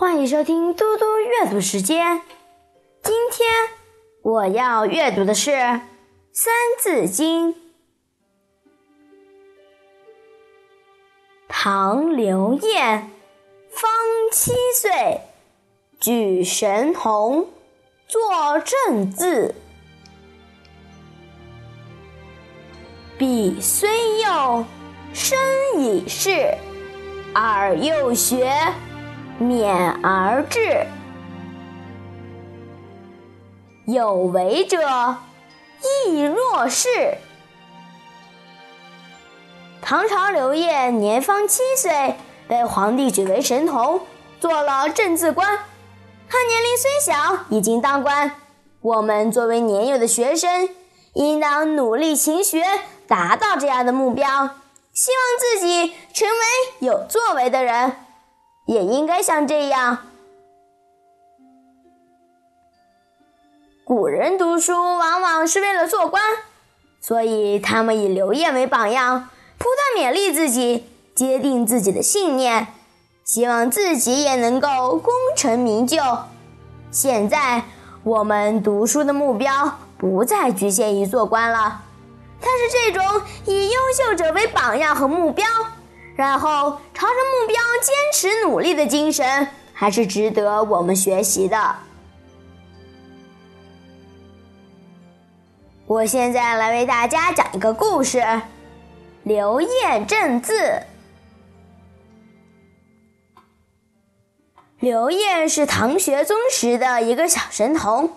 欢迎收听嘟嘟阅读时间。今天我要阅读的是《三字经》。唐刘晏，方七岁，举神童，作正字。彼虽幼，身已仕，尔幼学。勉而志，有为者亦若是。唐朝刘晏年方七岁，被皇帝举为神童，做了正字官。他年龄虽小，已经当官。我们作为年幼的学生，应当努力勤学，达到这样的目标，希望自己成为有作为的人。也应该像这样。古人读书往往是为了做官，所以他们以刘晏为榜样，不断勉励自己，坚定自己的信念，希望自己也能够功成名就。现在我们读书的目标不再局限于做官了，但是这种以优秀者为榜样和目标。然后朝着目标坚持努力的精神，还是值得我们学习的。我现在来为大家讲一个故事：刘晏正字。刘晏是唐玄宗时的一个小神童，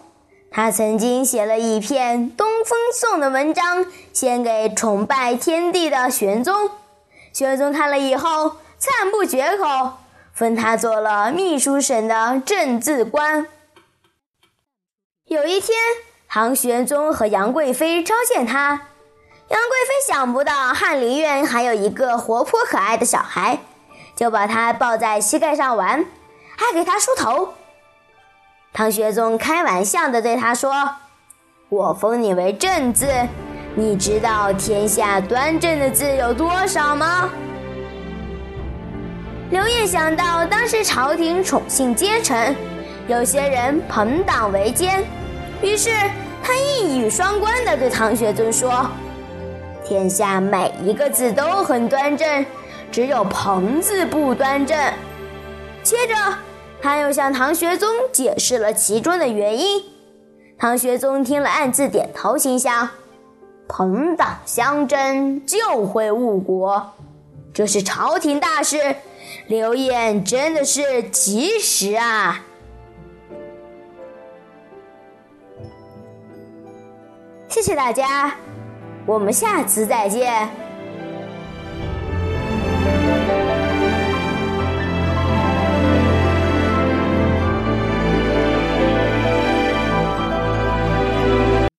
他曾经写了一篇《东风颂》的文章，献给崇拜天地的玄宗。玄宗看了以后赞不绝口，封他做了秘书省的正字官。有一天，唐玄宗和杨贵妃召见他，杨贵妃想不到翰林院还有一个活泼可爱的小孩，就把他抱在膝盖上玩，还给他梳头。唐玄宗开玩笑地对他说：“我封你为正字。”你知道天下端正的字有多少吗？刘晏想到当时朝廷宠信奸臣，有些人朋党为奸，于是他一语双关地对唐玄宗说：“天下每一个字都很端正，只有朋字不端正。”接着他又向唐玄宗解释了其中的原因。唐玄宗听了暗自点头，心想。朋党相争就会误国，这是朝廷大事。刘晏真的是及时啊！谢谢大家，我们下次再见。